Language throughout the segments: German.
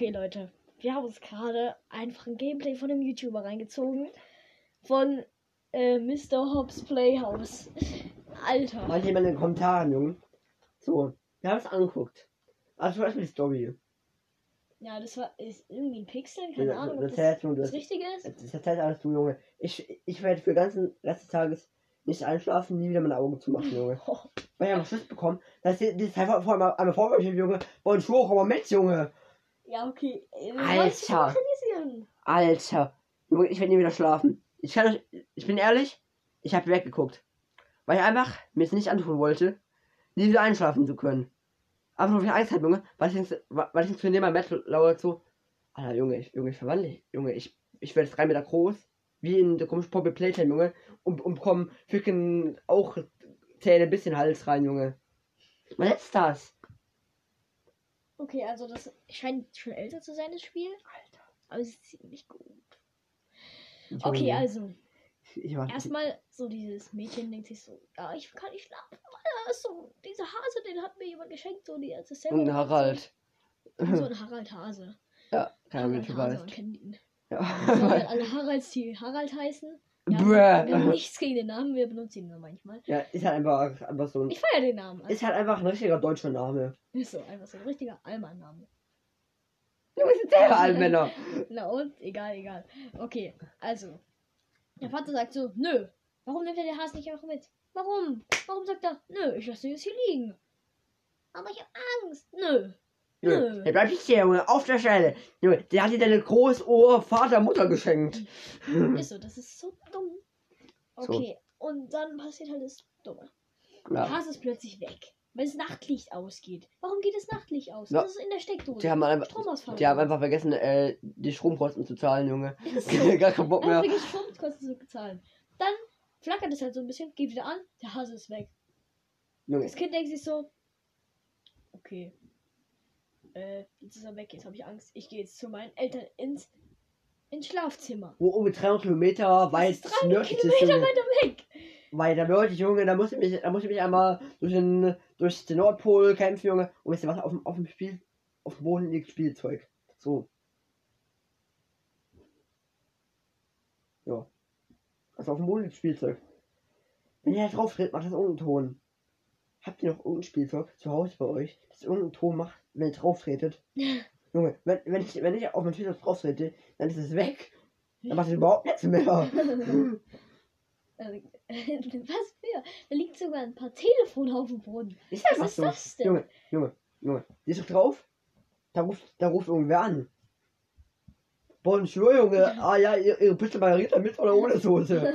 Okay, Leute. Wir haben uns gerade einfach ein Gameplay von einem YouTuber reingezogen. Von äh, Mr. Hobbs Playhouse. Alter. Mal jemand in den Kommentaren, Junge. So, wir haben es angeguckt. Also zum Beispiel die Story. Ja, das war ist irgendwie ein Pixel. Keine Das, Ahnung, ob das, das, das, das, das das, Richtige ist. das erzählt alles du, Junge. Ich, ich werde für den ganzen Rest des Tages nicht einschlafen, nie wieder meine Augen zu machen, Junge. Oh, Weil ich einfach Schiss bekommen, dass die, die einfach vor einmal, einmal vor mir Junge. Bonjour, komm mal mit, Junge. Ja, okay. Äh, Alter. Alter. Junge, ich werde nie wieder schlafen. Ich kann euch, ich bin ehrlich, ich habe weggeguckt. Weil ich einfach mir es nicht antun wollte, nie wieder einschlafen zu können. Aber nur für Angst halt, Junge, weil ich nicht, weil ich neben meinem Bett lauere so. Alter, Junge, ich, Junge, ich verwandle. Junge, ich, ich werde drei Meter groß, wie in der komischen Poppy Playtime, Junge, und, und bekomme ficken auch Zähne ein bisschen Hals rein, Junge. Was ist das? Okay, also das scheint schon älter zu sein, das Spiel. Alter. Aber es ist ziemlich gut. Junge, Okay, also. Ich war, Erstmal so dieses Mädchen denkt sich so, ja, ich kann nicht schlafen, so, dieser Hase, den hat mir jemand geschenkt, so die Assistentin. Und ein Harald. So ein Harald Hase. Ja, du Hase, weißt. man kennt ihn. Ja. So, weil alle Haralds, die Harald heißen. Ja, wir haben nichts gegen den Namen, wir benutzen ihn nur manchmal. Ja, ist halt einfach, einfach so ein. Ich feiere den Namen. Also, Ist halt einfach ein richtiger deutscher Name. ist so, einfach so ein richtiger Alman-Name. Du bist selber Allmänner. Na und? Egal, egal. Okay, also. Der Vater sagt so, nö. Warum nimmt er den Hase nicht einfach mit? Warum? Warum sagt er, nö, ich lasse ihn jetzt hier liegen? Aber ich hab Angst. Nö. Junge, der bleibt nicht hier, Junge, auf der Stelle. Junge, der hat dir deine Großohr Vater, Mutter geschenkt. Ist so, das ist so dumm. Okay, und dann passiert halt das Dumme. Der Ja, Hase ist plötzlich weg, weil das Nachtlicht ausgeht. Warum geht das Nachtlicht aus? Ja. Das ist in der Steckdose. die haben einfach, Stromausfall. die haben einfach vergessen, äh, die Stromkosten zu zahlen, Junge. Ist so. Gar keinen Bock mehr. Wirklich Stromkosten zu bezahlen. Dann flackert es halt so ein bisschen, geht wieder an, der Hase ist weg. Junge, Das Kind denkt sich so, okay, äh, jetzt ist er weg, jetzt habe ich Angst. Ich gehe jetzt zu meinen Eltern ins, ins Schlafzimmer. wo um 300 Kilometer weit Das ist drei nördlich ist, Kilometer Junge. weiter weg. Weiter nördlich, Junge, da muss ich mich, da muss ich mich einmal durch den, durch den Nordpol kämpfen, Junge. Und wisst ihr was, auf dem, auf dem Spiel, auf dem Boden liegt Spielzeug. So. Ja. Also auf dem Boden liegt Spielzeug. Wenn ihr da drauf tritt, macht das irgendeinen Ton. Habt ihr noch irgendein Spielzeug zu Hause bei euch, das irgendeinen Ton macht, wenn ihr drauf tretet? Junge, wenn, wenn, ich, wenn ich auf mein Spielzeug drauf trete, dann ist es weg. Dann macht es überhaupt nichts mehr. Was für? Da liegt sogar ein paar Telefone auf dem Boden. Ist Was einfach ist das denn? Junge, Junge, Junge. Die ist doch drauf. Da ruft, da ruft irgendwer an. Bonjour, Junge. Ah ja, ihr- ihre Pizza Margarita mit oder ohne Soße?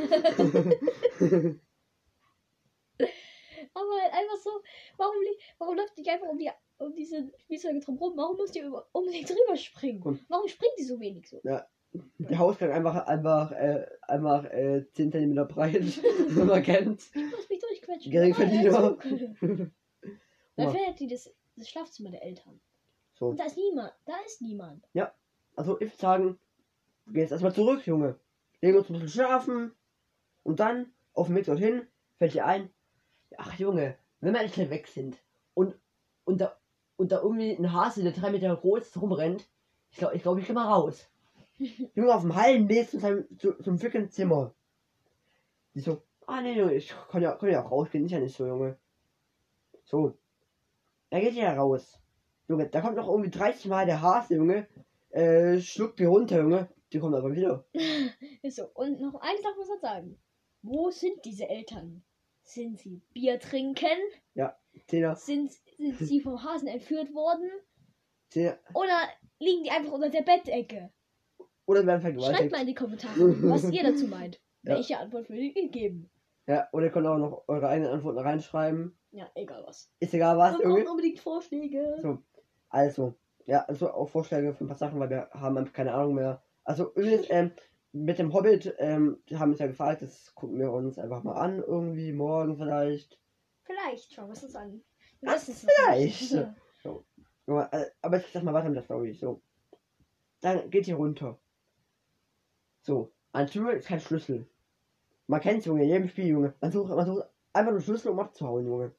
Aber halt einfach so, warum, warum läuft die einfach um, die, um diese Spielzeuge drum rum? Warum muss die über, um sie drüber springen? Und- Warum springt die so wenig so? Der Hausgang einfach, einfach, äh, einfach, äh, 10 cm breit. Wenn man kennt. Ich muss mich durchquetschen. Geringverdiener. Der Zug. Dann Ja. fährt die das, das Schlafzimmer der Eltern. So. Und da ist niemand. Da ist niemand. Also, ich würde sagen, du gehst erstmal zurück, Junge. Legen uns ein bisschen schlafen. Und dann, auf dem Weg dorthin, fällt dir ein, ach Junge, wenn wir endlich weg sind und, und, da, und da irgendwie ein Hase, der drei Meter groß rumrennt, ich glaube, ich, glaub, ich geh mal raus. Junge, auf dem halben Weg zu seinem, zu, zum ficken Zimmer. Die so, ah nee, Junge, ich kann ja, kann ja auch rausgehen, ist ja nicht so, Junge. So. Er geht ja raus. Junge, da kommt noch irgendwie 30 Mal der Hase, Junge. Äh, schluckt die runter, Junge. Die kommt aber wieder. Ist so. Und noch eins darf man sagen. Wo sind diese Eltern? Sind sie Bier trinken? Zehner, Sind, sind sie vom Hasen entführt worden? Zehner. Oder liegen die einfach unter der Bettecke? Oder werden Schreibt vergewaltigt. mal in die Kommentare, was ihr dazu meint. Ja. Welche Antwort würdet ihr geben? Ja, oder ihr könnt auch noch eure eigenen Antworten reinschreiben. Ja, egal was. Ist egal was, irgendwie. auch unbedingt Vorschläge. So. Also, ja, also auch Vorschläge für ein paar Sachen, weil wir haben einfach keine Ahnung mehr. Also übrigens, ähm, mit dem Hobbit, ähm, haben uns ja gefragt, das gucken wir uns einfach mal an, irgendwie, morgen vielleicht. Vielleicht schauen wir es uns an. Das ist vielleicht. Ja. Junge, äh, Aber jetzt sag mal weiter mit der Story. So. Dann geht ihr runter. So. An Tür ist kein Schlüssel. Man kennt's, Junge, in jedem Spiel, Junge. Man sucht, man sucht einfach nur Schlüssel, um abzuhauen, Junge.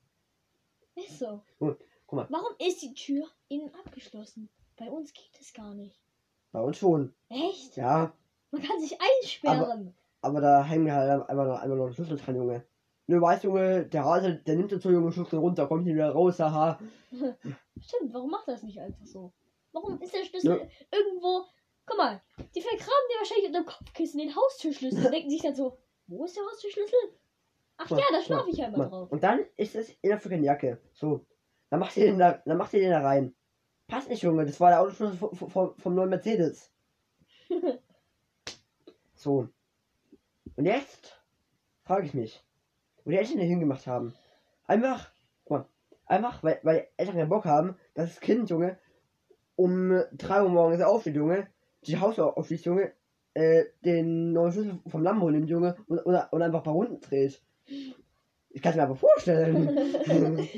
Ist so. Guck mal. Warum ist die Tür innen abgeschlossen? Bei uns geht es gar nicht. Bei uns schon. Echt? Ja, Man kann sich einsperren. aber da hängen halt einfach noch, einfach noch Schlüssel dran, Junge. Du weißt, Junge, der Hase, der nimmt den so Junge Schlüssel runter, kommt nicht wieder raus, haha. Stimmt, warum macht das nicht einfach so? Warum ist der Schlüssel Ja. irgendwo. Guck mal, die vergraben dir wahrscheinlich unter dem Kopfkissen den Haustürschlüssel und denken sich dann so, wo ist der Haustürschlüssel? Ach Guck ja, mal, da schlafe ich ja immer Mal. drauf. Und dann ist es in der freaking Jacke. So. Dann macht ihr den da, dann macht ihr den da rein. Passt nicht, Junge, das war der Autoschlüssel vom, vom, vom neuen Mercedes. So. Und jetzt frage ich mich, wo die Eltern den hingemacht haben. Einfach, guck mal, einfach, weil, weil Eltern keinen Bock haben, dass das Kind, Junge, um 3 Uhr morgens aufsteht, Junge, die aufschließt, Junge, äh, den neuen Schlüssel vom Lambo nimmt, Junge, und, und, und einfach ein paar Runden dreht. Ich kann es mir aber vorstellen.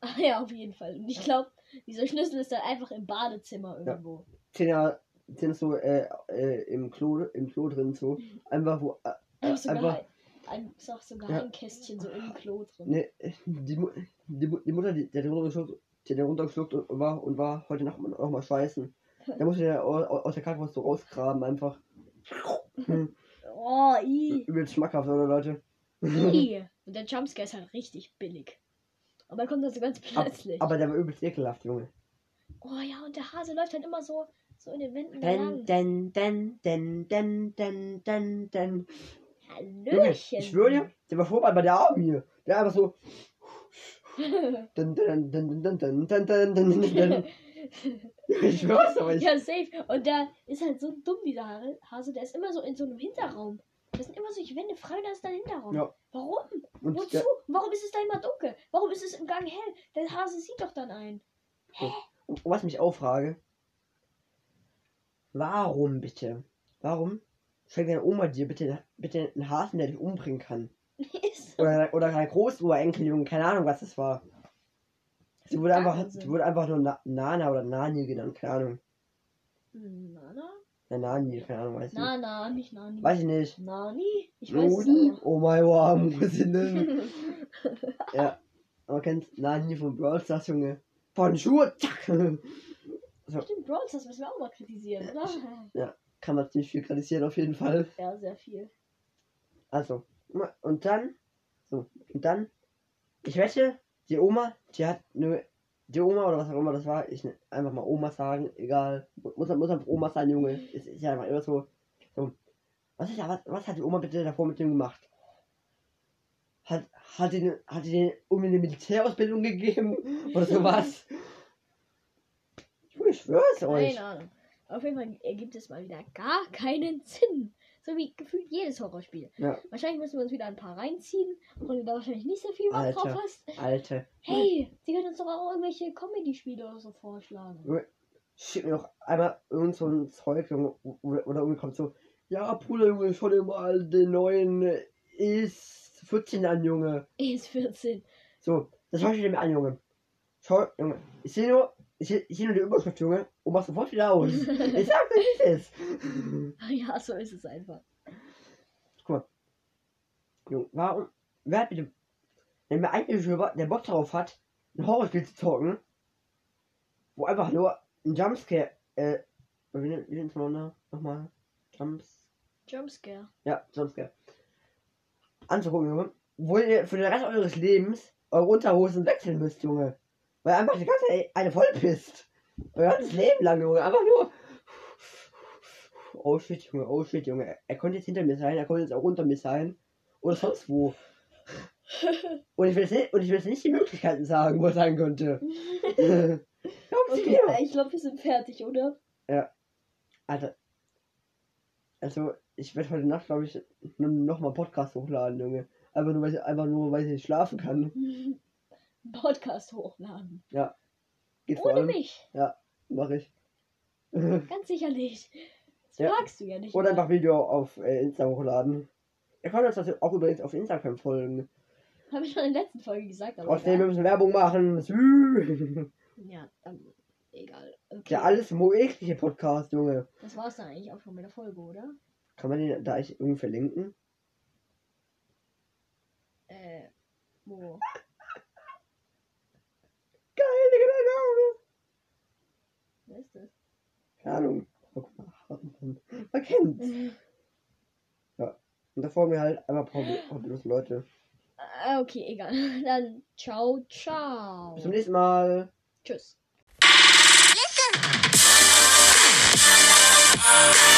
Ach ja, auf jeden Fall. Und ich glaube, dieser Schlüssel ist dann einfach im Badezimmer Ja. irgendwo. Zehner sind so äh, äh, im Klo im Klo drin so einfach wo äh, Einfach so, einfach geheim, ein, so, so Geheimkästchen so im Klo drin. ne die, die, die Mutter die, den runtergeschluckt den runtergeschluckt und, und war und war heute Nacht noch mal scheißen da musste der au- au- aus der Krankenhaus so rausgraben einfach hm, Oh, i. übel schmackhaft oder Leute i. Und der Jumpscare ist halt richtig billig. Aber er kommt dann so ganz plötzlich. aber der war übelst ekelhaft Junge Oh ja, und der Hase läuft dann immer so, so in den Wänden Denn, Denn, denn, denn, denn, denn, denn, denn. Hallöchen. Ich würde, dir, der war vorbei bei der Arm hier. Der einfach so. ich schwör's euch. Ja, safe. Und da ist halt so dumm, dieser Hase. Der ist immer so in so einem Hinterraum. Das sind immer solche Wände frei da ist dein Hinterraum. Ja. Warum? Und Wozu? Warum ist es da immer dunkel? Warum ist es im Gang hell? Der Hase sieht doch dann ein. Hä? Was mich auch frage, warum bitte? Warum schenkt deine Oma dir bitte, bitte einen Hasen, der dich umbringen kann? Oder, oder deine Großurenkelin, keine Ahnung, was das war. Sie wurde einfach, Wahnsinn. sie wurde einfach nur Na, Nana oder Nani genannt, keine Ahnung. Nana? Ja, Nani, keine Ahnung, weiß ich nicht. Na, na, nicht Nani. Weiß ich nicht. Nani? Ich weiß es Noni? aber. Oh mein Gott, wo sind denn? ja, man kennt Nani von Brawl Stars, Junge. Von Schuhe, zack. Stimmt, Brawls, das müssen wir auch mal kritisieren, oder? Kann man ziemlich viel kritisieren auf jeden Fall. Ja, sehr viel. Also, und dann, so, und dann, ich wette, die Oma, die hat nur, die Oma oder was auch immer das war, ich ne- einfach mal Oma sagen, egal, muss, muss einfach Oma sein, Junge, ist, ist ja einfach immer so, so, was ist, was, was hat die Oma bitte davor mit dem gemacht? Hat, hat die, hat den um eine Militärausbildung gegeben oder sowas? Junge, ich schwör's euch. Keine Ahnung. Auf jeden Fall ergibt es mal wieder gar keinen Sinn. So wie gefühlt jedes Horrorspiel. Ja. Wahrscheinlich müssen wir uns wieder ein paar reinziehen, wo du da wahrscheinlich nicht so viel Bock drauf hast. Alte. Hey, sie können uns doch auch irgendwelche Comedy-Spiele oder so vorschlagen. schick mir noch einmal irgend so ein Zeug, Junge, oder, irgendwie kommt so, ja, Bruder, Junge, dir mal den neuen äh, ist 14 an, Junge. Ist 14. So, das schau ich dir mir an, Junge. Schau, Junge, ich sehe nur, ich sehe seh nur die Überschrift, Junge, und mach sofort wieder aus. ich sag dir, wie es ist. ja, so ist es einfach. Junge, warum, wer hat bitte, wenn mir ein YouTuber, der Bock drauf hat, ein Horrorspiel zu zocken, wo einfach nur ein Jumpscare, äh, wie nennt nennt's man noch- nochmal? Jumps, Jumpscare. Ja, Jumpscare. Anzugucken, Junge. Wo ihr für den Rest eures Lebens eure Unterhosen wechseln müsst, Junge. Weil einfach die ganze eine voll pisst. Euer ganzes Leben lang, Junge. Einfach nur. Oh shit, Junge, oh shit, Junge. Er konnte jetzt hinter mir sein, er konnte jetzt auch unter mir sein. Oder sonst wo. Und ich will jetzt nicht, und ich will jetzt nicht die Möglichkeiten sagen, wo er sein könnte. Okay, ich glaube, wir sind fertig, oder? Alter. Also, ich werde heute Nacht, glaube ich, nochmal Podcast hochladen, Junge. Einfach nur, weil ich, einfach nur, weil ich nicht schlafen kann. Podcast hochladen. Geht vor Ohne allem. mich. Mach ich. Ganz sicherlich. Das Ja. magst du ja nicht. Oder mal. einfach Video auf äh, Insta hochladen. Ihr könnt uns das auch übrigens auf Instagram folgen. Habe ich schon in der letzten Folge gesagt, aber. Außerdem wir müssen Werbung machen. Ja, dann. Egal. Okay. Ja, alles moekliche Podcast, Junge. Das war's dann eigentlich auch schon mit der Folge, oder? Kann man den da ich irgendwie verlinken? Äh, wo? Geil, Digga, der Name! Wer ist das? Keine Ahnung. Oh, man kennt's. ja, und da folgen wir halt einfach problemlos oh, Leute. Ah, okay, egal. Dann ciao, ciao. Bis zum nächsten Mal. Tschüss. Música